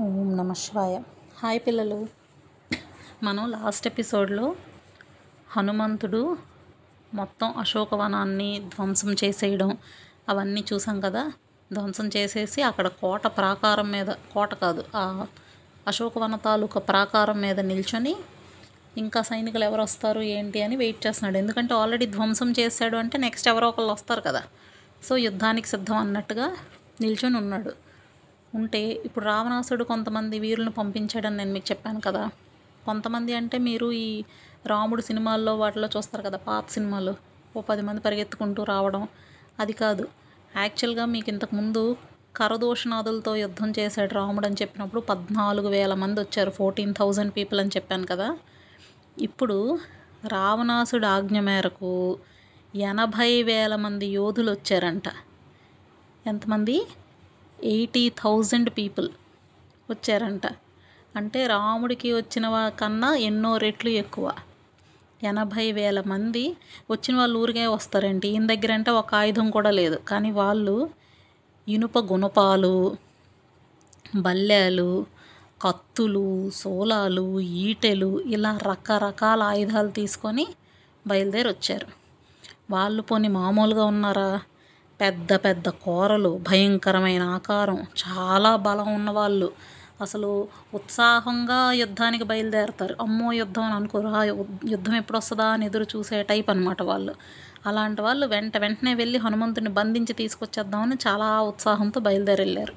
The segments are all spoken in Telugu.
ఓం నమ శివాయ. హాయ్ పిల్లలు. మనం లాస్ట్ ఎపిసోడ్లో హనుమంతుడు మొత్తం అశోకవనాన్ని ధ్వంసం చేసేయడం అవన్నీ చూసాం కదా? ధ్వంసం చేసేసి అక్కడ కోట ప్రాకారం మీద కోట కాదు ఆ అశోకవన తాలూకా ప్రాకారం మీద నిల్చొని ఇంకా సైనికులు ఎవరు వస్తారు ఏంటి అని వెయిట్ చేస్తున్నాడు. ఎందుకంటే ఆల్రెడీ ధ్వంసం చేశాడు అంటే నెక్స్ట్ ఎవరో ఒకళ్ళు వస్తారు కదా. సో యుద్ధానికి సిద్ధం అన్నట్టుగా నిల్చొని ఉన్నాడు. ఉంటే ఇప్పుడు రావణాసుడు కొంతమంది వీరులను పంపించాడని నేను మీకు చెప్పాను కదా. కొంతమంది అంటే మీరు ఈ రాముడు సినిమాల్లో వాటిలో చూస్తారు కదా పాత సినిమాలు. ఓ పది మంది పరిగెత్తుకుంటూ రావడం అది కాదు. యాక్చువల్గా మీకు ఇంతకుముందు కరదోషనాథులతో యుద్ధం చేశాడు రాముడు అని చెప్పినప్పుడు పద్నాలుగు వేల మంది వచ్చారు ఫోర్టీన్ థౌజండ్ పీపుల్ అని చెప్పాను కదా. ఇప్పుడు రావణాసుడు ఆజ్ఞ మేరకు ఎనభై వేల మంది యోధులు వచ్చారంట. ఎంతమంది? ఎయిటీ థౌజండ్ పీపుల్ వచ్చారంట. అంటే రాముడికి వచ్చిన కన్నా ఎన్నో రెట్లు ఎక్కువ. ఎనభై వేల మంది వచ్చిన వాళ్ళు ఊరికే వస్తారండి. ఈయన దగ్గర అంటే ఒక ఆయుధం కూడా లేదు. కానీ వాళ్ళు ఇనుప గుణపాలు బల్లేలు కత్తులు సోలాలు ఈటెలు ఇలా రకరకాల ఆయుధాలు తీసుకొని బయలుదేరి వచ్చారు వాళ్ళు పోని మామూలుగా ఉన్నారా? పెద్ద పెద్ద కూరలు భయంకరమైన ఆకారం చాలా బలం ఉన్నవాళ్ళు. అసలు ఉత్సాహంగా యుద్ధానికి బయలుదేరతారు. అమ్మో యుద్ధం అని అనుకోరు. యుద్ధం ఎప్పుడు వస్తుందా అని ఎదురు చూసే టైప్ అనమాట వాళ్ళు. అలాంటి వాళ్ళు వెంట వెంటనే వెళ్ళి హనుమంతుని బంధించి తీసుకొచ్చేద్దామని చాలా ఉత్సాహంతో బయలుదేరి వెళ్ళారు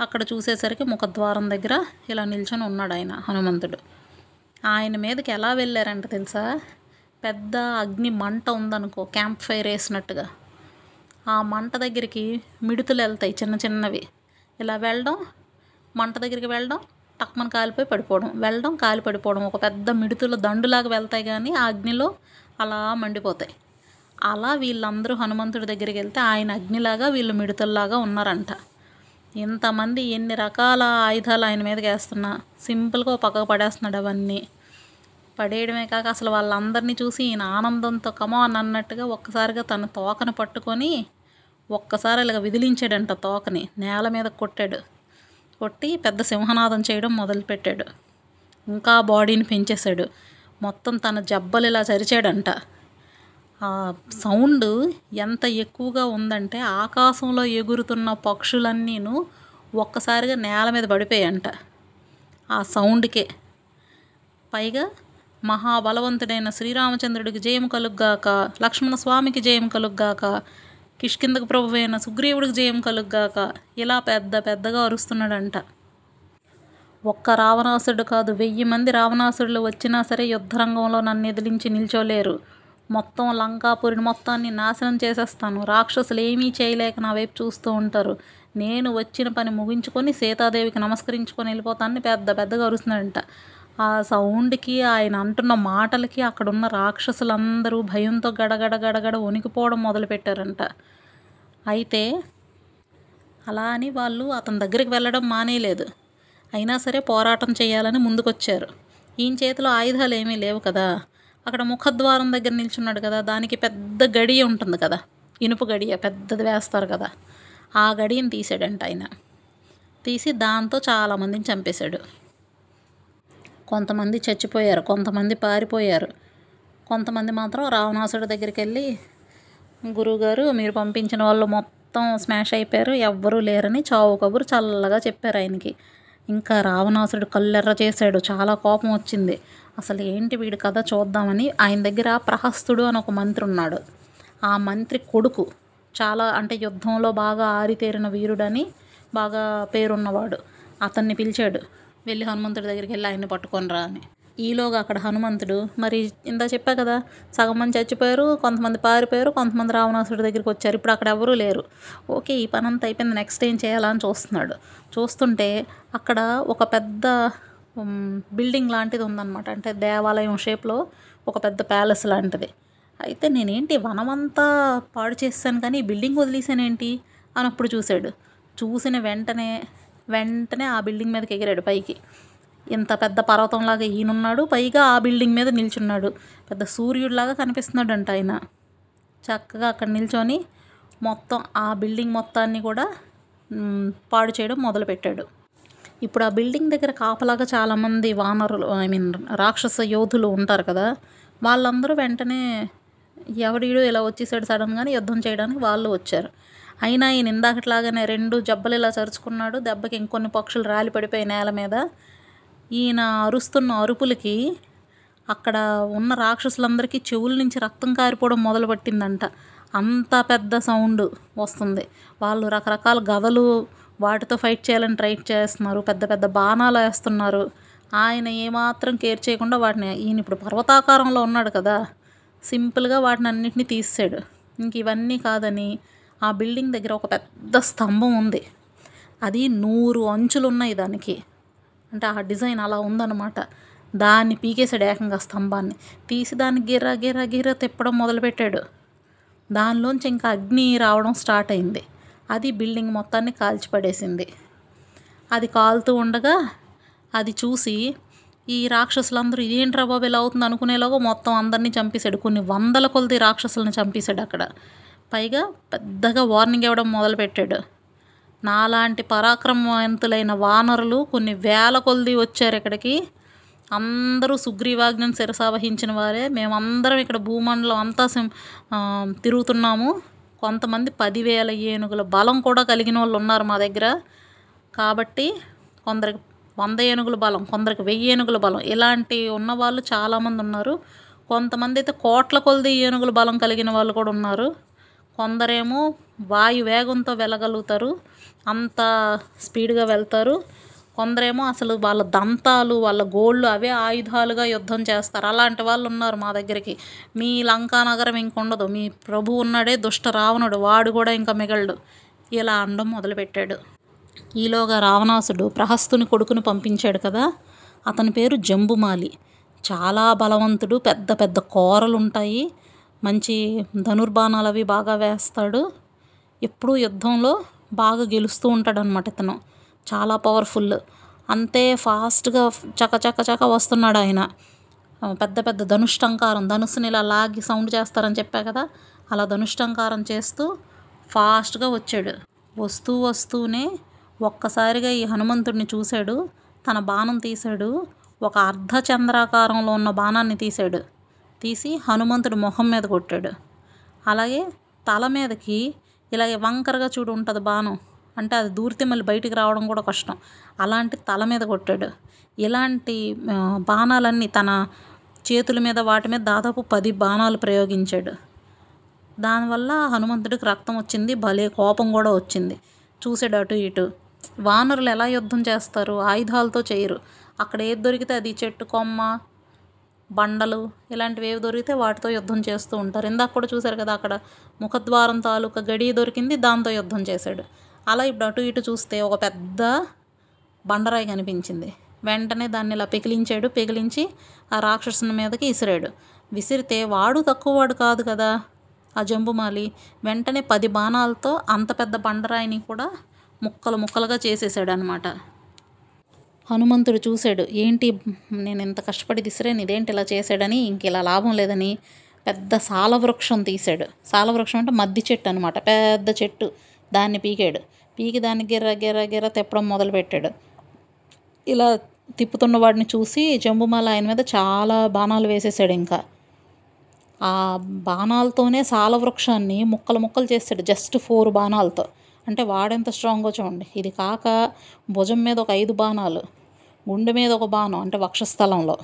అక్కడ చూసేసరికి ముఖద్వారం దగ్గర ఇలా నిల్చొని ఉన్నాడు ఆయన హనుమంతుడు. ఆయన మీదకి ఎలా వెళ్ళారంట తెలుసా? పెద్ద అగ్ని మంట ఉందనుకో క్యాంప్ ఫైర్ వేసినట్టుగా. ఆ మంట దగ్గరికి మిడుతులు వెళ్తాయి చిన్న చిన్నవి. ఇలా వెళ్ళడం మంట దగ్గరికి వెళ్ళడం టక్మని కాలిపోయి పడిపోవడం. వెళ్ళడం కాలి పడిపోవడం. ఒక పెద్ద మిడుతుల దండులాగా వెళ్తాయి కానీ ఆ అగ్నిలో అలా మండిపోతాయి. అలా వీళ్ళందరూ హనుమంతుడి దగ్గరికి వెళ్తే ఆయన అగ్నిలాగా వీళ్ళు మిడుతుల్లాగా ఉన్నారంట. ఇంతమంది ఎన్ని రకాల ఆయుధాలు ఆయన మీదకి వేస్తున్నా సింపుల్గా పక్కకు పడేస్తున్నాడు అవన్నీ. పడేయడమే కాక అసలు వాళ్ళందరినీ చూసి ఈయన ఆనందంతో కమాన్ అన్నట్టుగా ఒక్కసారిగా తన తోకను పట్టుకొని ఒక్కసారి ఇలాగ విదిలించాడంట తోకని నేల మీద కొట్టాడు. కొట్టి పెద్ద సింహనాదం చేయడం మొదలుపెట్టాడు. ఇంకా బాడీని పెంచేశాడు. మొత్తం తన జబ్బలు ఇలా చరిచాడంట. ఆ సౌండ్ ఎంత ఎక్కువగా ఉందంటే ఆకాశంలో ఎగురుతున్న పక్షులన్నీను ఒక్కసారిగా నేల మీద పడిపోయాయంట. ఆ సౌండ్కే. పైగా మహాబలవంతుడైన శ్రీరామచంద్రుడికి జయం కలుగ్గాక లక్ష్మణ స్వామికి జయం కలుగ్గాక కిష్కిందకు ప్రభు అయిన సుగ్రీవుడికి జయం కలుగ్గాక ఇలా పెద్ద పెద్దగా అరుస్తున్నాడంట. ఒక్క రావణాసుడు కాదు వెయ్యి మంది రావణాసుడులు వచ్చినా సరే యుద్ధరంగంలో నన్ను ఎదిరించి నిల్చోలేరు. మొత్తం లంకాపురిని మొత్తాన్ని నాశనం చేసేస్తాను. రాక్షసులు ఏమీ చేయలేక నా వైపు చూస్తూ ఉంటారు. నేను వచ్చిన పని ముగించుకొని సీతాదేవికి నమస్కరించుకొని వెళ్ళిపోతానని పెద్ద పెద్దగా అరుస్తున్నాడంట. ఆ సౌండ్కి ఆయన అంటున్న మాటలకి అక్కడున్న రాక్షసులందరూ భయంతో గడగడ గడగడ వణికిపోవడం మొదలుపెట్టారంట. అయితే అలా అని వాళ్ళు అతని దగ్గరికి వెళ్ళడం మానేయలేదు. అయినా సరే పోరాటం చేయాలని ముందుకొచ్చారు. ఈయన చేతిలో ఆయుధాలు ఏమీ లేవు కదా. అక్కడ ముఖద్వారం దగ్గర నిల్చున్నాడు కదా. దానికి పెద్ద గడియ ఉంటుంది కదా. ఇనుప గడియ పెద్దది వేస్తారు కదా. ఆ గడియని తీసాడంట ఆయన. తీసి దాంతో చాలామందిని చంపేశాడు. కొంతమంది చచ్చిపోయారు కొంతమంది పారిపోయారు. కొంతమంది మాత్రం రావణాసుడి దగ్గరికి వెళ్ళి గురువుగారు మీరు పంపించిన వాళ్ళు మొత్తం స్మాష్ అయిపోయారు ఎవ్వరూ లేరని చావు కబురు చల్లగా చెప్పారు ఆయనకి. ఇంకా రావణాసుడు కళ్ళెర్ర చేశాడు చాలా కోపం వచ్చింది. అసలు ఏంటి వీడి కథ చూద్దామని ఆయన దగ్గర ప్రహస్తుడు అని ఒక మంత్రి ఉన్నాడు. ఆ మంత్రి కొడుకు. చాలా అంటే యుద్ధంలో బాగా ఆరితేరిన వీరుడని బాగా పేరున్నవాడు. అతన్ని పిలిచాడు. వెళ్ళి హనుమంతుడి దగ్గరికి వెళ్ళి ఆయన్ని పట్టుకొని రా అని. ఈలోగా అక్కడ హనుమంతుడు మరి ఇందా చెప్పా కదా సగం మంది చచ్చిపోయారు కొంతమంది పారిపోయారు కొంతమంది రావణాసుడి దగ్గరికి వచ్చారు. ఇప్పుడు అక్కడ ఎవరూ లేరు. ఓకే ఈ పని అంతా అయిపోయింది. నెక్స్ట్ ఏం చేయాలని చూస్తున్నాడు. చూస్తుంటే అక్కడ ఒక పెద్ద బిల్డింగ్ లాంటిది ఉందన్నమాట. అంటే దేవాలయం షేప్లో ఒక పెద్ద ప్యాలెస్ లాంటిది. అయితే నేనేంటి వనమంతా పాడు చేస్తాను కానీ ఈ బిల్డింగ్ వదిలేసానేంటి? అని అప్పుడు చూశాడు. చూసిన వెంటనే వెంటనే ఆ బిల్డింగ్ మీదకి ఎగిరాడు పైకి. ఇంత పెద్ద పర్వతంలాగా ఈయనున్నాడు. పైగా ఆ బిల్డింగ్ మీద నిల్చున్నాడు. పెద్ద సూర్యుడిలాగా కనిపిస్తున్నాడంట ఆయన. చక్కగా అక్కడ నిల్చొని మొత్తం ఆ బిల్డింగ్ మొత్తాన్ని కూడా పాడు చేయడం మొదలుపెట్టాడు. ఇప్పుడు ఆ బిల్డింగ్ దగ్గర కాపలాగా చాలామంది వానరులు ఐ మీన్ రాక్షస యోధులు ఉంటారు కదా. వాళ్ళందరూ వెంటనే ఎవడీడు ఇలా వచ్చేసాడు సడన్గానే యుద్ధం చేయడానికి వాళ్ళు వచ్చారు. అయినా ఈయన ఇందాకట్లాగానే రెండు జబ్బలు ఇలా చరుచుకున్నాడు దెబ్బకి ఇంకొన్ని పక్షులు రాలి పడిపోయి నేల మీద. ఈయన అరుస్తున్న అరుపులకి అక్కడ ఉన్న రాక్షసులందరికీ చెవుల నుంచి రక్తం కారిపోవడం మొదలుపెట్టిందంట. అంత పెద్ద సౌండ్ వస్తుంది. వాళ్ళు రకరకాల గదలు వాటితో ఫైట్ చేయాలని ట్రై చేస్తున్నారు. పెద్ద పెద్ద బాణాలు వేస్తున్నారు. ఆయన ఏమాత్రం కేర్ చేయకుండా వాటిని ఈయన ఇప్పుడు పర్వతాకారంలో ఉన్నాడు కదా సింపుల్గా వాటిని అన్నిటిని తీసాడు ఇంక ఇవన్నీ కాదని ఆ బిల్డింగ్ దగ్గర ఒక పెద్ద స్తంభం ఉంది. అది నూరు అంచులు ఉన్నాయి దానికి. అంటే ఆ డిజైన్ అలా ఉందన్నమాట. దాన్ని పీకేసాడు ఏకంగా స్తంభాన్ని. తీసి దాన్ని గిర్ర గిర్ర గిర్ర తిప్పడం మొదలుపెట్టాడు. దానిలోంచి ఇంకా అగ్ని రావడం స్టార్ట్ అయింది. అది బిల్డింగ్ మొత్తాన్ని కాల్చిపడేసింది. అది కాలుతూ ఉండగా అది చూసి ఈ రాక్షసులందరూ ఇదేంట్రా బాబు ఇలా అవుతుంది అనుకునేలాగా మొత్తం అందరినీ చంపేశాడు. కొన్ని వందల కొలది రాక్షసులను చంపేశాడు అక్కడ. పైగా పెద్దగా వార్నింగ్ ఇవ్వడం మొదలుపెట్టాడు. నాలాంటి పరాక్రమవంతులైన వానరులు కొన్ని వేల కొలది వచ్చారు ఇక్కడికి. అందరూ సుగ్రీవాజ్ఞం శిరసావహించిన వారే. మేమందరం ఇక్కడ భూమండలం అంతా sim- తిరుగుతున్నాము. కొంతమంది పదివేల ఏనుగుల బలం కూడా కలిగిన వాళ్ళు ఉన్నారు మా దగ్గర. కాబట్టి కొందరికి వంద ఏనుగుల బలం కొందరికి వెయ్యి ఏనుగుల బలం ఇలాంటి ఉన్న వాళ్ళు చాలామంది ఉన్నారు. కొంతమంది అయితే కోట్ల కొలది ఏనుగుల బలం కలిగిన వాళ్ళు కూడా ఉన్నారు. కొందరేమో వాయు వేగంతో వెళ్ళగలుగుతారు అంత స్పీడ్గా వెళ్తారు. కొందరేమో అసలు వాళ్ళ దంతాలు వాళ్ళ గోళ్ళు అవే ఆయుధాలుగా యుద్ధం చేస్తారు. అలాంటి వాళ్ళు ఉన్నారు మా దగ్గరికి. మీ లంకా నగరం ఇంకొండదు మీ ప్రభు ఉన్నాడే దుష్ట రావణుడు. వాడు కూడా ఇంకా మిగలడు. ఇలా అండం మొదలుపెట్టాడు. ఈలోగా రావణాసుడు ప్రహస్తుని కొడుకుని పంపించాడు కదా. అతని పేరు జంబుమాలి. చాలా బలవంతుడు పెద్ద పెద్ద కోరలు ఉంటాయి మంచి ధనుర్బాణాలు అవి బాగా వేస్తాడు. ఎప్పుడూ యుద్ధంలో బాగా గెలుస్తూ ఉంటాడు అనమాట ఇతను. చాలా పవర్ఫుల్ అంతే ఫాస్ట్గా చక చక చక వస్తున్నాడు ఆయన. పెద్ద పెద్ద ధనుష్టంకారం ధనుస్సుని ఇలా లాగి సౌండ్ చేస్తారని చెప్పా కదా అలా ధనుష్టంకారం చేస్తూ ఫాస్ట్గా వచ్చాడు. వస్తూ వస్తూనే ఒక్కసారిగా ఈ హనుమంతుడిని చూశాడు. తన బాణం తీశాడు. ఒక అర్ధ చంద్రాకారంలో ఉన్న బాణాన్ని తీశాడు. తీసి హనుమంతుడు మొహం మీద కొట్టాడు. అలాగే తల మీదకి ఇలాగే వంకరగా చూడు ఉంటుంది బాణం. అంటే అది దూరితే మళ్ళీ బయటికి రావడం కూడా కష్టం. అలాంటి తల మీద కొట్టాడు. ఇలాంటి బాణాలన్నీ తన చేతుల మీద వాటి మీద దాదాపు పది బాణాలు ప్రయోగించాడు. దానివల్ల హనుమంతుడికి రక్తం వచ్చింది. భలే కోపం కూడా వచ్చింది. చూసాడు అటు ఇటు. వానరులు ఎలా యుద్ధం చేస్తారు? ఆయుధాలతో చేయరు. అక్కడ ఏది దొరికితే అది చెట్టు కొమ్మ బండలు ఇలాంటివి ఏవి దొరికితే వాటితో యుద్ధం చేస్తూ ఉంటారు. ఇందాక కూడా చూశారు కదా అక్కడ ముఖద్వారం తాలూకా గడి దొరికింది దాంతో యుద్ధం చేశాడు. అలా ఇప్పుడు అటు ఇటు చూస్తే ఒక పెద్ద బండరాయి కనిపించింది. వెంటనే దాన్ని ఇలా పెకిలించాడు పెకిలించి ఆ రాక్షసుని మీదకి విసిరాడు విసిరితే వాడు తక్కువ వాడు కాదు కదా ఆ జంబుమాలి వెంటనే పది బాణాలతో అంత పెద్ద బండరాయిని కూడా ముక్కలు ముక్కలుగా చేసేసాడు అనమాట హనుమంతుడు చూశాడు ఏంటి నేను ఇంత కష్టపడి విసిరాను ఇదేంటి ఇలా చేశాడని? ఇంక ఇలా లాభం లేదని. పెద్ద సాలవృక్షం తీశాడు. సాలవృక్షం అంటే మద్ది చెట్టు అనమాట పెద్ద చెట్టు. దాన్ని పీకాడు. పీకి దాన్ని గిర్ర గిర్ర గిర్ర తిప్పడం మొదలుపెట్టాడు. ఇలా తిప్పుతున్న వాడిని చూసి జంబుమాల ఆయన మీద చాలా బాణాలు వేసేసాడు ఇంకా. ఆ బాణాలతోనే సాలవృక్షాన్ని ముక్కలు ముక్కలు చేస్తాడు జస్ట్ ఫోర్ బాణాలతో. అంటే వాడెంత స్ట్రాంగో చూడండి. ఇది కాక భుజం మీద ఒక ఐదు బాణాలు గుండె మీద ఒక బాణం అంటే వక్షస్థలంలో.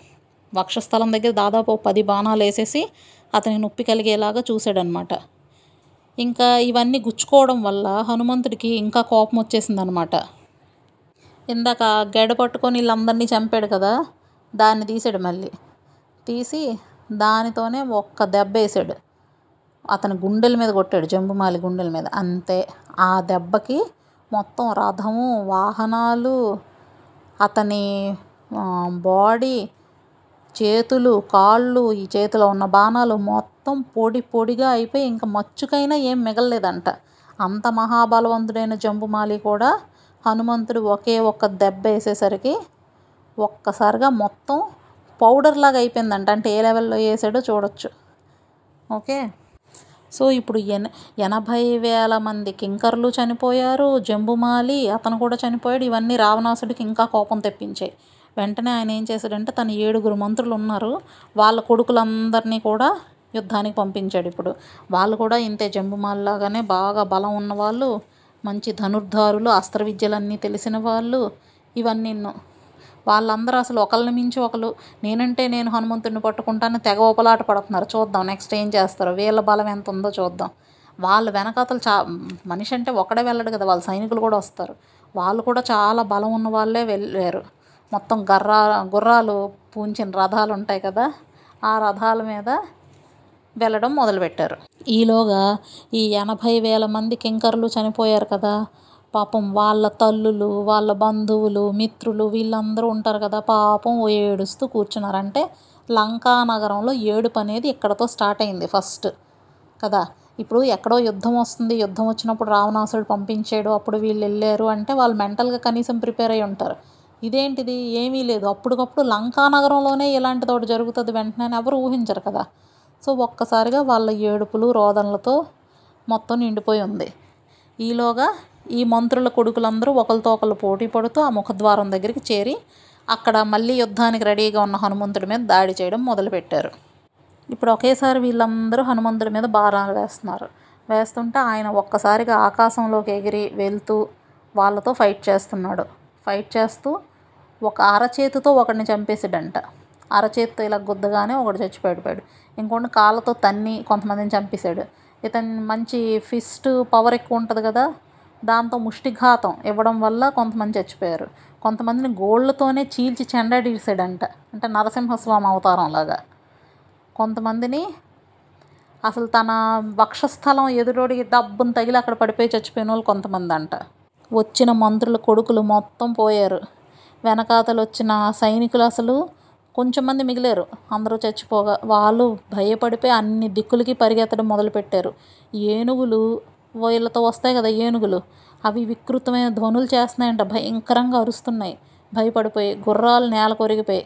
వక్షస్థలం దగ్గర దాదాపు పది బాణాలు వేసేసి అతని నొప్పి కలిగేలాగా చూశాడనమాట ఇంకా ఇవన్నీ గుచ్చుకోవడం వల్ల హనుమంతుడికి ఇంకా కోపం వచ్చేసింది అనమాట ఇందాక గెడ పట్టుకొని వీళ్ళందరినీ చంపాడు కదా దాన్ని తీసాడు మళ్ళీ. తీసి దానితోనే ఒక్క దెబ్బ వేసాడు. అతని గుండెల మీద కొట్టాడు జంబుమాలి గుండెల మీద. అంతే. ఆ దెబ్బకి మొత్తం రథము వాహనాలు అతని బాడీ చేతులు కాళ్ళు ఈ చేతిలో ఉన్న బాణాలు మొత్తం పొడి పొడిగా అయిపోయి ఇంకా మచ్చుకైనా ఏం మిగలలేదంట. అంత మహాబలవంతుడైన జంబుమాలి కూడా హనుమంతుడు ఒకే ఒక్క దెబ్బ వేసేసరికి ఒక్కసారిగా మొత్తం పౌడర్ లాగా అయిపోయిందంట. అంటే ఏ లెవెల్లో వేసాడో చూడొచ్చు. ఓకే? సో ఇప్పుడు ఎన ఎనభై వేల మంది కింకర్లు చనిపోయారు జంబుమాలి అతను కూడా చనిపోయాడు ఇవన్నీ రావణాసుడికి ఇంకా కోపం తెప్పించాయి వెంటనే ఆయన ఏం చేశాడంటే తన ఏడుగురు మంత్రులు ఉన్నారు వాళ్ళ కొడుకులందరినీ కూడా యుద్ధానికి పంపించాడు ఇప్పుడు. వాళ్ళు కూడా ఇంతే జంబుమాలిలాగానే బాగా బలం ఉన్నవాళ్ళు మంచి ధనుర్ధారులు అస్త్ర విద్యలన్నీ తెలిసిన వాళ్ళు ఇవన్నీ వాళ్ళందరూ అసలు ఒకళ్ళని మించి ఒకరు నేనంటే నేను హనుమంతుడిని పట్టుకుంటాను తెగ ఉపలాట పడుతున్నారు. చూద్దాం నెక్స్ట్ ఏం చేస్తారో వీళ్ళ బలం ఎంత ఉందో చూద్దాం. వాళ్ళ వెనకాతలు చా మనిషి అంటే ఒకడే వెళ్ళడు కదా వాళ్ళ సైనికులు కూడా వస్తారు. వాళ్ళు కూడా చాలా బలం ఉన్న వాళ్ళే వెళ్ళారు. మొత్తం గర్రా గుర్రాలు పూంచిన రథాలు ఉంటాయి కదా ఆ రథాల మీద వెళ్ళడం మొదలుపెట్టారు. ఈలోగా ఈ ఎనభై వేల మంది కింకర్లు చనిపోయారు కదా పాపం వాళ్ళ తల్లులు వాళ్ళ బంధువులు మిత్రులు వీళ్ళందరూ ఉంటారు కదా పాపం ఏడుస్తూ కూర్చున్నారు. అంటే లంకా నగరంలో ఏడుపు అనేది ఇక్కడతో స్టార్ట్ అయింది ఫస్ట్ కదా. ఇప్పుడు ఎక్కడో యుద్ధం వస్తుంది. యుద్ధం వచ్చినప్పుడు రావణాసుడు పంపించాడు అప్పుడు వీళ్ళు వెళ్ళారు అంటే వాళ్ళు మెంటల్గా కనీసం ప్రిపేర్ అయి ఉంటారు. ఇదేంటిది? ఏమీ లేదు. అప్పటికప్పుడు లంకా నగరంలోనే ఇలాంటిది ఒకటి జరుగుతుంది. వెంటనే ఎవరు ఊహించరు కదా. సో ఒక్కసారిగా వాళ్ళ ఏడుపులు రోదనలతో మొత్తం నిండిపోయి ఉంది. ఈలోగా ఈ మంత్రుల కొడుకులందరూ ఒకరితో ఒకరు పోటీ పడుతూ ఆ ముఖద్వారం దగ్గరికి చేరి అక్కడ మళ్ళీ యుద్ధానికి రెడీగా ఉన్న హనుమంతుడి మీద దాడి చేయడం మొదలుపెట్టారు. ఇప్పుడు ఒకేసారి వీళ్ళందరూ హనుమంతుడి మీద భారాలు వేస్తున్నారు. వేస్తుంటే ఆయన ఒక్కసారిగా ఆకాశంలోకి ఎగిరి వెళ్తూ వాళ్ళతో ఫైట్ చేస్తున్నాడు. ఫైట్ చేస్తూ ఒక అరచేతితో ఒకడిని చంపేసాడంట అరచేతితో ఇలా గుద్దగానే ఒకడు చచ్చిపోయాడు. ఇంకొన్ని కాళ్ళతో తన్ని కొంతమందిని చంపేశాడు. ఇతను మంచి ఫిస్ట్ పవర్ ఎక్కువ ఉంటుంది కదా దాంతో ముష్టిఘాతం ఇవ్వడం వల్ల కొంతమంది చచ్చిపోయారు. కొంతమందిని గోళ్ళతోనే చీల్చి చెండాడీసాడంట అంటే నరసింహస్వామి అవతారం లాగా. కొంతమందిని అసలు తన వక్షస్థలం ఎదురోడికి డబ్బును తగిలి అక్కడ పడిపోయి చచ్చిపోయిన వాళ్ళు కొంతమంది అంట వచ్చిన మంత్రుల కొడుకులు మొత్తం పోయారు. వెనకాతలు వచ్చిన సైనికులు అసలు కొంచెం మంది మిగిలారు. అందరూ చచ్చిపోగా వాళ్ళు భయపడిపోయి అన్ని దిక్కులకి పరిగెత్తడం మొదలుపెట్టారు. ఏనుగులు వీళ్ళతో వస్తాయి కదా ఏనుగులు. అవి వికృతమైన ధ్వనులు చేస్తున్నాయంట. భయంకరంగా అరుస్తున్నాయి. భయపడిపోయి గుర్రాలు నేల కొరిగిపోయి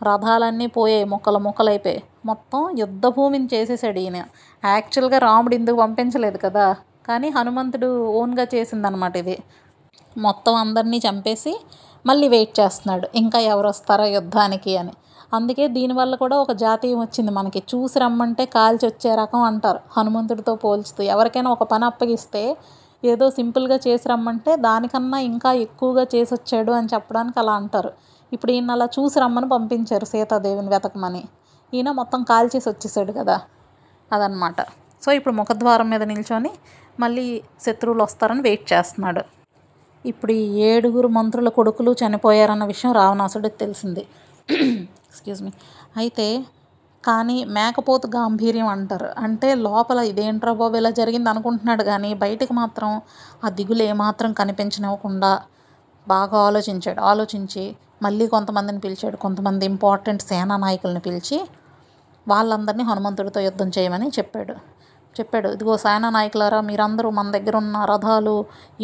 రథాలన్నీ పోయాయి. ముక్కలు ముక్కలైపోయాయి. మొత్తం యుద్ధ భూమిని చేసేసాడు ఈయన. యాక్చువల్గా రాముడు ఇందుకు పంపించలేదు కదా. కానీ హనుమంతుడు ఓన్గా చేసిందనమాట ఇది. మొత్తం అందరినీ చంపేసి మళ్ళీ వెయిట్ చేస్తున్నాడు. ఇంకా ఎవరు వస్తారో యుద్ధానికి అని. అందుకే దీనివల్ల కూడా ఒక జాతీయం వచ్చింది మనకి. చూసి రమ్మంటే కాల్చి వచ్చే రకం అంటారు. హనుమంతుడితో పోల్చుతూ ఎవరికైనా ఒక పని అప్పగిస్తే ఏదో సింపుల్గా చేసి రమ్మంటే దానికన్నా ఇంకా ఎక్కువగా చేసి వచ్చాడు అని చెప్పడానికి అలా అంటారు. ఇప్పుడు ఈయన అలా చూసి రమ్మని పంపించారు సీతాదేవిని వెతకమని. ఈయన మొత్తం కాల్చేసి వచ్చేసాడు కదా. అదనమాట సో ఇప్పుడు ముఖద్వారం మీద నిల్చొని మళ్ళీ శత్రువులు వస్తారని వెయిట్ చేస్తున్నాడు. ఇప్పుడు ఈ ఏడుగురు మంత్రుల కొడుకులు చనిపోయారన్న విషయం రావణాసుడికి తెలిసింది. ఎక్స్క్యూజ్ మీ అయితే కానీ మేకపోతు గాంభీర్యం అంటారు. అంటే లోపల ఇదేంట్రా బాబు ఇలా జరిగింది అనుకుంటున్నాడు కానీ బయటకు మాత్రం ఆ దిగులు ఏమాత్రం కనిపించనివ్వకుండా బాగా ఆలోచించాడు. ఆలోచించి మళ్ళీ కొంతమందిని పిలిచాడు. కొంతమంది ఇంపార్టెంట్ సేనా నాయకుల్ని పిలిచి వాళ్ళందరినీ హనుమంతుడితో యుద్ధం చేయమని చెప్పాడు. చెప్పాడు. ఇదిగో సేనా నాయకులారా మీరందరూ మన దగ్గర ఉన్న రథాలు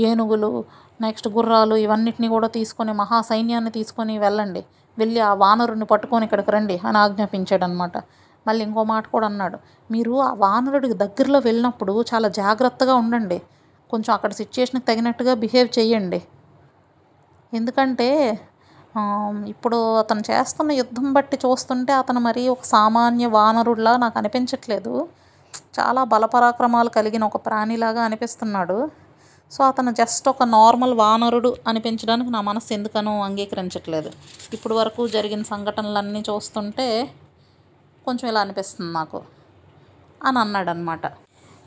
ఏనుగులు నెక్స్ట్ గుర్రాలు ఇవన్నిటిని కూడా తీసుకొని మహా సైన్యాన్ని తీసుకొని వెళ్ళండి. వెళ్ళి ఆ వానరుని పట్టుకొని ఇక్కడికి రండి అని ఆజ్ఞాపించాడు అనమాట మళ్ళీ ఇంకో మాట కూడా అన్నాడు మీరు ఆ వానరుడికి దగ్గరలో వెళ్ళినప్పుడు చాలా జాగ్రత్తగా ఉండండి. కొంచెం అక్కడ సిచ్యుయేషన్కి తగినట్టుగా బిహేవ్ చేయండి. ఎందుకంటే ఇప్పుడు అతను చేస్తున్న యుద్ధం బట్టి చూస్తుంటే అతను మరీ ఒక సామాన్య వానరుడిలా నాకు అనిపించట్లేదు. చాలా బలపరాక్రమాలు కలిగిన ఒక ప్రాణిలాగా అనిపిస్తున్నాడు. సో అతను జస్ట్ ఒక నార్మల్ వానరుడు అనిపించడానికి నా మనసు ఎందుకనో అంగీకరించట్లేదు. ఇప్పుడు వరకు జరిగిన సంఘటనలన్నీ చూస్తుంటే కొంచెం ఇలా అనిపిస్తుంది నాకు అని అన్నాడు అనమాట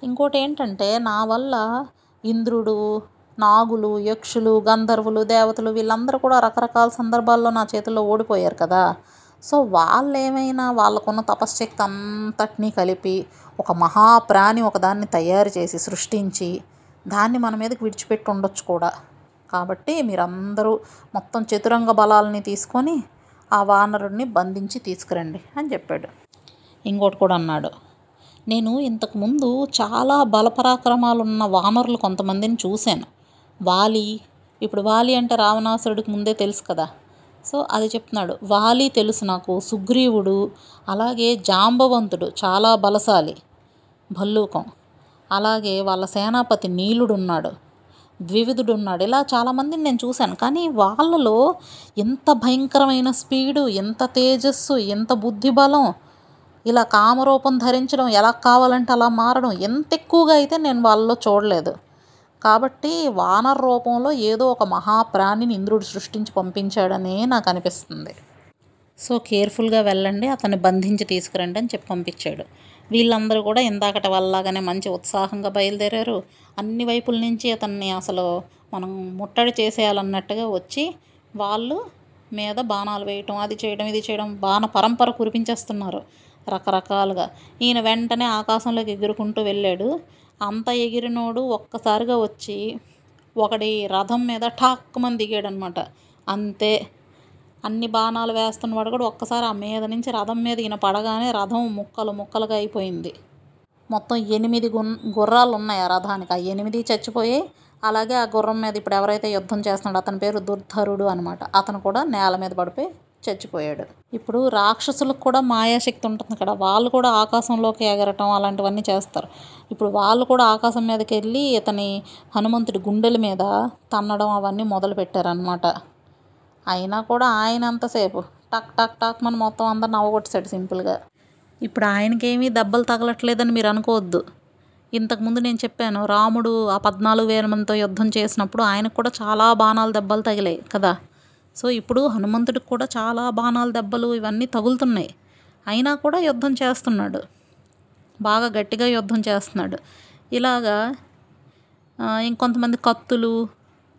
ఇంకోటి ఏంటంటే నా వల్ల ఇంద్రుడు నాగులు యక్షులు గంధర్వులు దేవతలు వీళ్ళందరూ కూడా రకరకాల సందర్భాల్లో నా చేతుల్లో ఓడిపోయారు కదా. సో వాళ్ళు ఏమైనా వాళ్ళకున్న తపశ్శక్తి అంతటినీ కలిపి ఒక మహాప్రాణి ఒకదాన్ని తయారు చేసి సృష్టించి దాన్ని మన మీదకి విడిచిపెట్టి ఉండొచ్చు కూడా. కాబట్టి మీరందరూ మొత్తం చతురంగ బలాలని తీసుకొని ఆ వానరుడిని బంధించి తీసుకురండి అని చెప్పాడు. ఇంకోటి కూడా అన్నాడు. నేను ఇంతకుముందు చాలా బలపరాక్రమాలు ఉన్న వానరులు కొంతమందిని చూశాను. వాలి ఇప్పుడు వాలి అంటే రావణాసురుడికి ముందే తెలుసు కదా. సో అది చెప్తున్నాడు వాలి తెలుసు నాకు సుగ్రీవుడు అలాగే జాంబవంతుడు చాలా బలశాలి భల్లూకం. అలాగే వాళ్ళ సేనాపతి నీలుడు ఉన్నాడు ద్వివిధుడు ఉన్నాడు ఇలా చాలామందిని నేను చూశాను. కానీ వాళ్ళలో ఎంత భయంకరమైన స్పీడు ఎంత తేజస్సు ఎంత బుద్ధిబలం ఇలా కామరూపం ధరించడం ఎలా కావాలంటే అలా మారడం ఎంత ఎక్కువగా అయితే నేను వాళ్ళలో చూడలేదు. కాబట్టి వానర రూపంలో ఏదో ఒక మహాప్రాణిని ఇంద్రుడు సృష్టించి పంపించాడనే నాకు అనిపిస్తుంది. సో కేర్ఫుల్గా వెళ్ళండి అతన్ని బంధించి తీసుకురండి అని చెప్పి పంపించాడు. వీళ్ళందరూ కూడా ఇందాకటి వాళ్ళలాగానే మంచి ఉత్సాహంగా బయలుదేరారు. అన్ని వైపుల నుంచి అతన్ని అసలు మనం ముట్టడి చేసేయాలన్నట్టుగా వచ్చి వాళ్ళు మీద బాణాలు వేయటం అది చేయడం ఇది చేయడం బాణ పరంపర కురిపించేస్తున్నారు రకరకాలుగా. ఈయన వెంటనే ఆకాశంలోకి ఎగురుకుంటూ వెళ్ళాడు. అంత ఎగిరినోడు ఒక్కసారిగా వచ్చి ఒకడి రథం మీద ఠాక్కుమని దిగాడనమాట. అంతే అన్ని బాణాలు వేస్తున్నవాడు కూడా ఒక్కసారి ఆ మీద నుంచి రథం మీద ఈయన పడగానే రథం ముక్కలు ముక్కలుగా అయిపోయింది. మొత్తం ఎనిమిది గున్ గుర్రాలు ఉన్నాయి ఆ రథానికి. ఆ ఎనిమిది చచ్చిపోయి అలాగే ఆ గుర్రం మీద ఇప్పుడు ఎవరైతే యుద్ధం చేస్తున్నాడో అతని పేరు దుర్ధరుడు అనమాట అతను కూడా నేల మీద పడిపోయి చచ్చిపోయాడు. ఇప్పుడు రాక్షసులకు కూడా మాయాశక్తి ఉంటుంది కదా. వాళ్ళు కూడా ఆకాశంలోకి ఎగరటం అలాంటివన్నీ చేస్తారు. ఇప్పుడు వాళ్ళు కూడా ఆకాశం మీదకి వెళ్ళి ఇతని హనుమంతుడి గుండెల మీద తన్నడం అవన్నీ మొదలు పెట్టారనమాట అయినా కూడా ఆయన అంతసేపు టక్ టక్ టక్ మన మొత్తం అందరు నవ్వగొట్టేశాడు సింపుల్గా. ఇప్పుడు ఆయనకేమీ దెబ్బలు తగలట్లేదని మీరు అనుకోవద్దు. ఇంతకుముందు నేను చెప్పాను రాముడు ఆ పద్నాలుగు వేల మందితో యుద్ధం చేసినప్పుడు ఆయనకు కూడా చాలా బాణాలు దెబ్బలు తగిలాయి కదా. సో ఇప్పుడు హనుమంతుడికి కూడా చాలా బాణాలు దెబ్బలు ఇవన్నీ తగులుతున్నాయి. అయినా కూడా యుద్ధం చేస్తున్నాడు. బాగా గట్టిగా యుద్ధం చేస్తున్నాడు. ఇలాగా ఇంకొంతమంది కత్తులు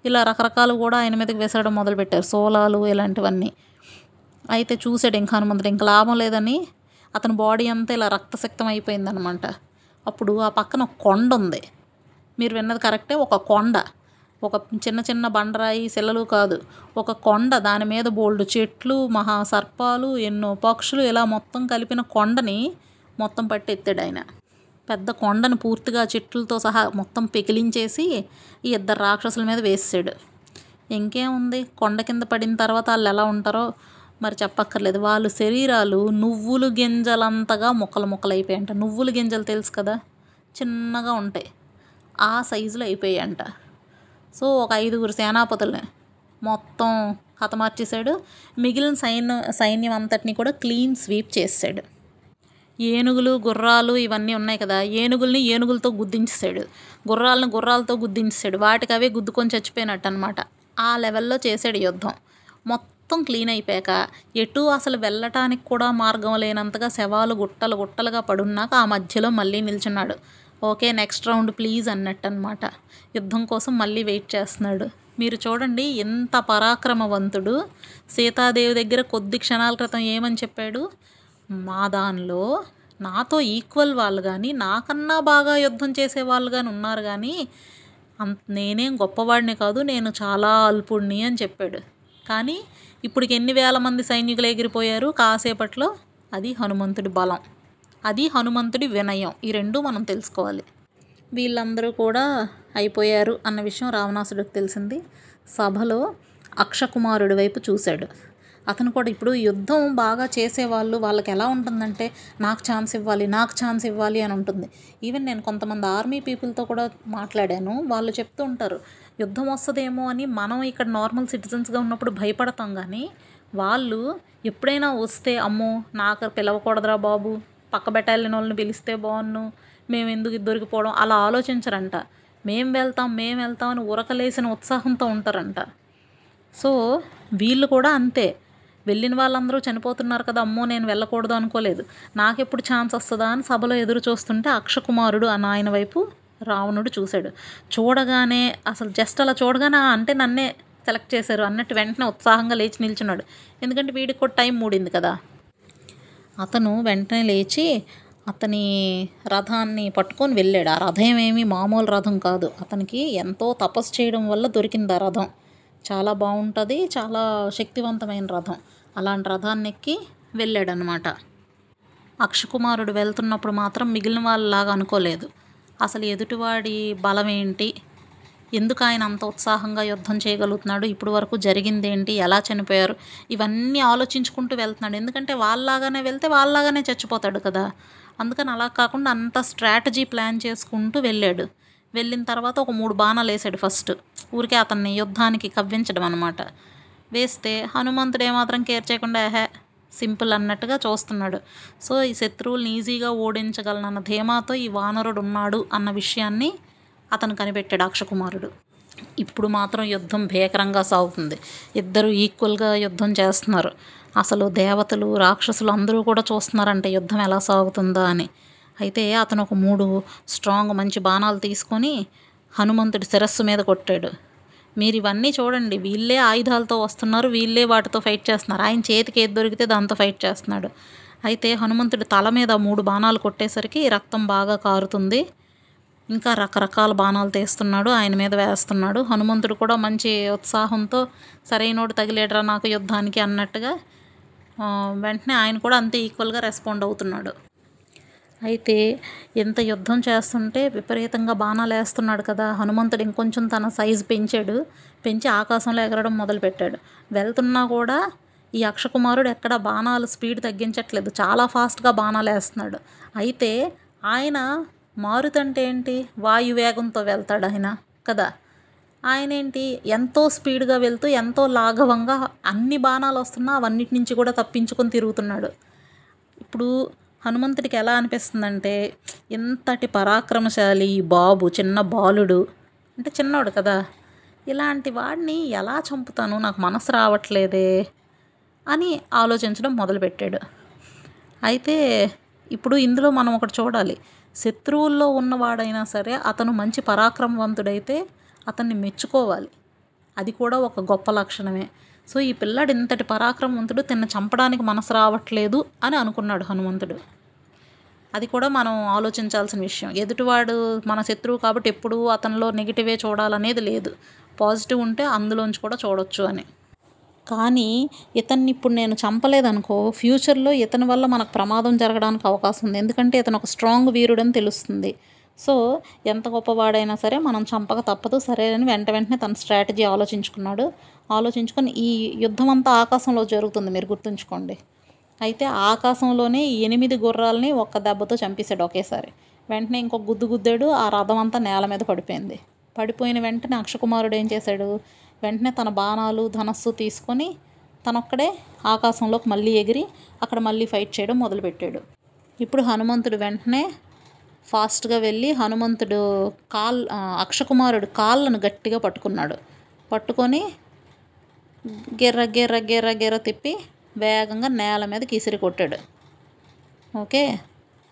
ఇలా రకరకాలు కూడా ఆయన మీదకి వేసడం మొదలుపెట్టారు. సోలాలు ఇలాంటివన్నీ. అయితే చూసాడు ఇంకా హనుమంతుడు. ఇంకా లాభం లేదని అతని బాడీ అంతా ఇలా రక్తశక్తం అయిపోయిందనమాట అప్పుడు ఆ పక్కన ఒక కొండ ఉంది. మీరు విన్నది కరెక్టే? ఒక కొండ. ఒక చిన్న చిన్న బండరాయి శిలలు కాదు. ఒక కొండ. దాని మీద బోల్డు చెట్లు మహా సర్పాలు ఎన్నో పక్షులు ఇలా మొత్తం కలిపిన కొండని మొత్తం పట్టి ఎత్తాడు ఆయన. పెద్ద కొండను పూర్తిగా చెట్లతో సహా మొత్తం పెకిలించేసి ఈ ఇద్దరు రాక్షసుల మీద వేసాడు ఇంకేముంది కొండ కింద పడిన తర్వాత వాళ్ళు ఎలా ఉంటారో మరి చెప్పక్కర్లేదు. వాళ్ళ శరీరాలు నువ్వులు గింజలంతగా ముక్కలు ముక్కలు అయిపోయాయంట నువ్వుల గింజలు తెలుసు కదా? చిన్నగా ఉంటాయి. ఆ సైజులో అయిపోయాయంట. సో ఒక ఐదుగురు సేనాపతుల్ని మొత్తం హతమార్చేశాడు. మిగిలిన సైన్య సైన్యం అంతటిని కూడా క్లీన్ స్వీప్ చేసాడు ఏనుగులు గుర్రాలు ఇవన్నీ ఉన్నాయి కదా ఏనుగుల్ని ఏనుగులతో గుద్దించేసాడు గుర్రాలను గుర్రాలతో గుద్దించేసాడు వాటికి అవే గుద్దుకొని చచ్చిపోయినట్టు అనమాట ఆ లెవెల్లో చేసాడు యుద్ధం. మొత్తం క్లీన్ అయిపోయాక ఎటు అసలు వెళ్ళటానికి కూడా మార్గం లేనంతగా శవాలు గుట్టలు గుట్టలుగా పడున్నాక ఆ మధ్యలో మళ్ళీ నిల్చున్నాడు. ఓకే నెక్స్ట్ రౌండ్ ప్లీజ్ అన్నట్టు అనమాట యుద్ధం కోసం మళ్ళీ వెయిట్ చేస్తున్నాడు. మీరు చూడండి ఎంత పరాక్రమవంతుడు. సీతాదేవి దగ్గర కొద్ది క్షణాల క్రితం ఏమని చెప్పాడు? మా దానిలో నాతో ఈక్వల్ వాళ్ళు కానీ నాకన్నా బాగా యుద్ధం చేసే వాళ్ళు కానీ ఉన్నారు కానీ అంత నేనేం గొప్పవాడిని కాదు నేను చాలా అల్పుడిని అని చెప్పాడు. కానీ ఇప్పటికి ఎన్ని వేల మంది సైనికులు ఎగిరిపోయారు కాసేపట్లో అది హనుమంతుడి బలం. అది హనుమంతుడి వినయం. ఈ రెండు మనం తెలుసుకోవాలి. వీళ్ళందరూ కూడా అయిపోయారు అన్న విషయం రావణాసుడికి తెలిసింది. సభలో అక్షకుమారుడి వైపు చూశాడు. అతను కూడా ఇప్పుడు యుద్ధం బాగా చేసేవాళ్ళు వాళ్ళకి ఎలా ఉంటుందంటే నాకు ఛాన్స్ ఇవ్వాలి నాకు ఛాన్స్ ఇవ్వాలి అని ఉంటుంది. ఈవెన్ నేను కొంతమంది ఆర్మీ పీపుల్తో కూడా మాట్లాడాను. వాళ్ళు చెప్తూ ఉంటారు యుద్ధం వస్తుందేమో అని మనం ఇక్కడ నార్మల్ సిటిజన్స్గా ఉన్నప్పుడు భయపడతాం కానీ వాళ్ళు ఎప్పుడైనా వస్తే అమ్మో నాకు పిలవకూడదురా బాబు పక్క బెటాలియన్ వాళ్ళని పిలిస్తే బాగున్ను మేము ఎందుకు దొరికిపోవడం అలా ఆలోచించరంట. మేం వెళ్తాం మేము వెళ్తాం అని ఉరకలేసిన ఉత్సాహంతో ఉంటారంట. సో వీళ్ళు కూడా అంతే. వెళ్ళిన వాళ్ళందరూ చనిపోతున్నారు కదా అమ్మో నేను వెళ్ళకూడదు అనుకోలేదు. నాకెప్పుడు ఛాన్స్ వస్తుందా అని సభలో ఎదురు చూస్తుంటే అక్షకుమారుడు ఆ నాయన వైపు రావణుడు చూశాడు. చూడగానే అసలు జస్ట్ అలా చూడగానే అంటే నన్నే సెలెక్ట్ చేశారు అన్నట్టు వెంటనే ఉత్సాహంగా లేచి నిల్చున్నాడు. ఎందుకంటే వీడికి కూడా టైం మూడింది కదా. అతను వెంటనే లేచి అతని రథాన్ని పట్టుకొని వెళ్ళాడు. ఆ రథం ఏమి మామూలు రథం కాదు. అతనికి ఎంతో తపస్సు చేయడం వల్ల దొరికింది ఆ రథం. చాలా బాగుంటుంది చాలా శక్తివంతమైన రథం. అలాంటి రథాన్ని ఎక్కి వెళ్ళాడనమాట. అక్షకుమారుడు వెళ్తున్నప్పుడు మాత్రం మిగిలిన వాళ్ళలాగా అనుకోలేదు. అసలు ఎదుటివాడి బలం ఏంటి ఎందుకు ఆయన అంత ఉత్సాహంగా యుద్ధం చేయగలుగుతున్నాడు? ఇప్పుడు వరకు జరిగిందేంటి? ఎలా చనిపోయారు? ఇవన్నీ ఆలోచించుకుంటూ వెళ్తున్నాడు. ఎందుకంటే వాళ్ళలాగానే వెళ్తే వాళ్ళలాగానే చచ్చిపోతాడు కదా. అందుకని అలా కాకుండా అంత స్ట్రాటజీ ప్లాన్ చేసుకుంటూ వెళ్ళాడు. వెళ్ళిన తర్వాత ఒక మూడు బాణాలు వేసాడు ఫస్ట్. ఊరికే అతన్ని యుద్ధానికి కవ్వించడం అనమాట వేస్తే హనుమంతుడు ఏమాత్రం కేర్ చేయకుండా ఏహే సింపుల్ అన్నట్టుగా చూస్తున్నాడు. సో ఈ శత్రువుల్ని ఈజీగా ఓడించగలనన్న ధీమాతో ఈ వానరుడు ఉన్నాడు అన్న విషయాన్ని అతను కనిపెట్టాడు అక్షకుమారుడు. ఇప్పుడు మాత్రం యుద్ధం భీకరంగా సాగుతుంది. ఇద్దరు ఈక్వల్గా యుద్ధం చేస్తున్నారు. అసలు దేవతలు రాక్షసులు అందరూ కూడా చూస్తున్నారంటే యుద్ధం ఎలా సాగుతుందా అని. అయితే అతను ఒక మూడు స్ట్రాంగ్ మంచి బాణాలు తీసుకొని హనుమంతుడి శిరస్సు మీద కొట్టాడు. మీరు ఇవన్నీ చూడండి వీళ్ళే ఆయుధాలతో వస్తున్నారు వీళ్ళే వాటితో ఫైట్ చేస్తున్నారు. ఆయన చేతికి ఏది దొరికితే దాంతో ఫైట్ చేస్తున్నాడు. అయితే హనుమంతుడి తల మీద మూడు బాణాలు కొట్టేసరికి రక్తం బాగా కారుతుంది. ఇంకా రకరకాల బాణాలు తీస్తున్నాడు ఆయన మీద వేస్తున్నాడు. హనుమంతుడు కూడా మంచి ఉత్సాహంతో సరైనోడు తగిలేడరా నాకు యుద్ధానికి అన్నట్టుగా వెంటనే ఆయన కూడా అంతే ఈక్వల్గా రెస్పాండ్ అవుతున్నాడు. అయితే ఎంత యుద్ధం చేస్తుంటే విపరీతంగా బాణాలు వేస్తున్నాడు కదా. హనుమంతుడు ఇంకొంచెం తన సైజు పెంచాడు. పెంచి ఆకాశంలో ఎగరడం మొదలుపెట్టాడు. వెళ్తున్నా కూడా ఈ అక్షకుమారుడు ఎక్కడ బాణాలు స్పీడ్ తగ్గించట్లేదు. చాలా ఫాస్ట్గా బాణాలు వేస్తున్నాడు. అయితే ఆయన మారుతంటే ఏంటి? వాయువేగంతో వెళ్తాడు ఆయన కదా. ఆయన ఏంటి? ఎంతో స్పీడ్గా వెళ్తూ ఎంతో లాఘవంగా అన్ని బాణాలు వస్తున్నా అవన్నిటి నుంచి కూడా తప్పించుకొని తిరుగుతున్నాడు. ఇప్పుడు హనుమంతుడికి ఎలా అనిపిస్తుందంటే ఇంతటి పరాక్రమశాలి ఈ బాబు చిన్న బాలుడు. అంటే చిన్నోడు కదా. ఇలాంటి వాడిని ఎలా చంపుతాను? నాకు మనసు రావట్లేదే అని ఆలోచించడం మొదలుపెట్టాడు. అయితే ఇప్పుడు ఇందులో మనం ఒకటి చూడాలి. శత్రువుల్లో ఉన్నవాడైనా సరే అతను మంచి పరాక్రమవంతుడైతే అతన్ని మెచ్చుకోవాలి. అది కూడా ఒక గొప్ప లక్షణమే. సో ఈ పిల్లాడు ఇంతటి పరాక్రమవంతుడు తిన్న చంపడానికి మనసు రావట్లేదు అని అనుకున్నాడు హనుమంతుడు. అది కూడా మనం ఆలోచించాల్సిన విషయం. ఎదుటివాడు మన శత్రువు కాబట్టి ఎప్పుడూ అతనిలో నెగిటివే చూడాలనేది లేదు. పాజిటివ్ ఉంటే అందులోంచి కూడా చూడొచ్చు అని. కానీ ఇతన్ని ఇప్పుడు నేను చంపలేదనుకో ఫ్యూచర్లో ఇతని వల్ల మనకు ప్రమాదం జరగడానికి అవకాశం ఉంది. ఎందుకంటే ఇతను ఒక స్ట్రాంగ్ వీరుడని తెలుస్తుంది. సో ఎంత గొప్పవాడైనా సరే మనం చంపక తప్పదు సరే అని వెంట వెంటనే తన స్ట్రాటజీ ఆలోచించుకున్నాడు. ఆలోచించుకొని ఈ యుద్ధం అంతా ఆకాశంలో జరుగుతుంది మీరు గుర్తుంచుకోండి. అయితే ఆకాశంలోనే ఎనిమిది గుర్రాలని ఒక్క దెబ్బతో చంపేశాడు ఒకేసారి. వెంటనే ఇంకొక గుద్దు గుద్దాడు ఆ రథం అంతా నేల మీద పడిపోయింది. పడిపోయిన వెంటనే అక్షకుమారుడు ఏం చేశాడు? వెంటనే తన బాణాలు ధనస్సు తీసుకొని తనొక్కడే ఆకాశంలోకి మళ్ళీ ఎగిరి అక్కడ మళ్ళీ ఫైట్ చేయడం మొదలుపెట్టాడు. ఇప్పుడు హనుమంతుడు వెంటనే ఫాస్ట్గా వెళ్ళి హనుమంతుడు కాల్ అక్షకుమారుడు కాళ్ళను గట్టిగా పట్టుకున్నాడు. పట్టుకొని గిర్ర గిర్ర గిర్ర గిర్ర తిప్పి వేగంగా నేల మీద కిసిరి కొట్టాడు. ఓకే?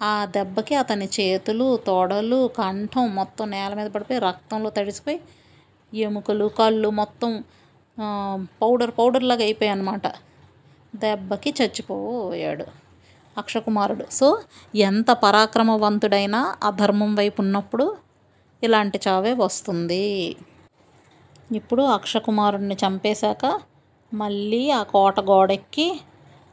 ఆ దెబ్బకి అతని చేతులు తొడలు కంఠం మొత్తం నేల మీద పడిపోయి రక్తంలో తడిసిపోయి ఎముకలు కళ్ళు మొత్తం పౌడర్ పౌడర్ లాగా అయిపోయాయి అన్నమాట. దెబ్బకి చచ్చిపోయాడు అక్షకుమారుడు. సో ఎంత పరాక్రమవంతుడైనా అధర్మం వైపు ఉన్నప్పుడు ఇలాంటి చావే వస్తుంది. ఇప్పుడు అక్షకుమారుడిని చంపేశాక మళ్ళీ ఆ కోట గోడెక్కి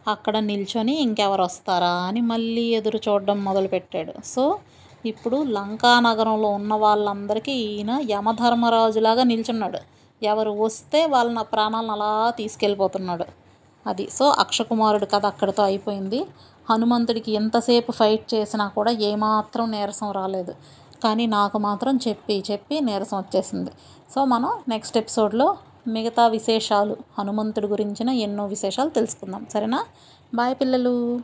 అక్కడ నిల్చొని ఇంకెవరు వస్తారా అని మళ్ళీ ఎదురు చూడడం మొదలుపెట్టాడు. సో ఇప్పుడు లంకా నగరంలో ఉన్న వాళ్ళందరికీ ఈయన యమధర్మరాజులాగా నిల్చున్నాడు. ఎవరు వస్తే వాళ్ళ ప్రాణాలను అలా తీసుకెళ్ళిపోతున్నాడు. అది. సో అక్షకుమారుడు కథ అక్కడితో అయిపోయింది. హనుమంతుడికి ఎంతసేపు ఫైట్ చేసినా కూడా ఏమాత్రం నీరసం రాలేదు. కానీ నాకు మాత్రం చెప్పి చెప్పి నీరసం వచ్చేసింది. సో మనం నెక్స్ట్ ఎపిసోడ్లో మిగతా విశేషాలు హనుమంతుడి గురించిన ఎన్నో విశేషాలు తెలుసుకుందాం. సరేనా? బాయ్ పిల్లలు.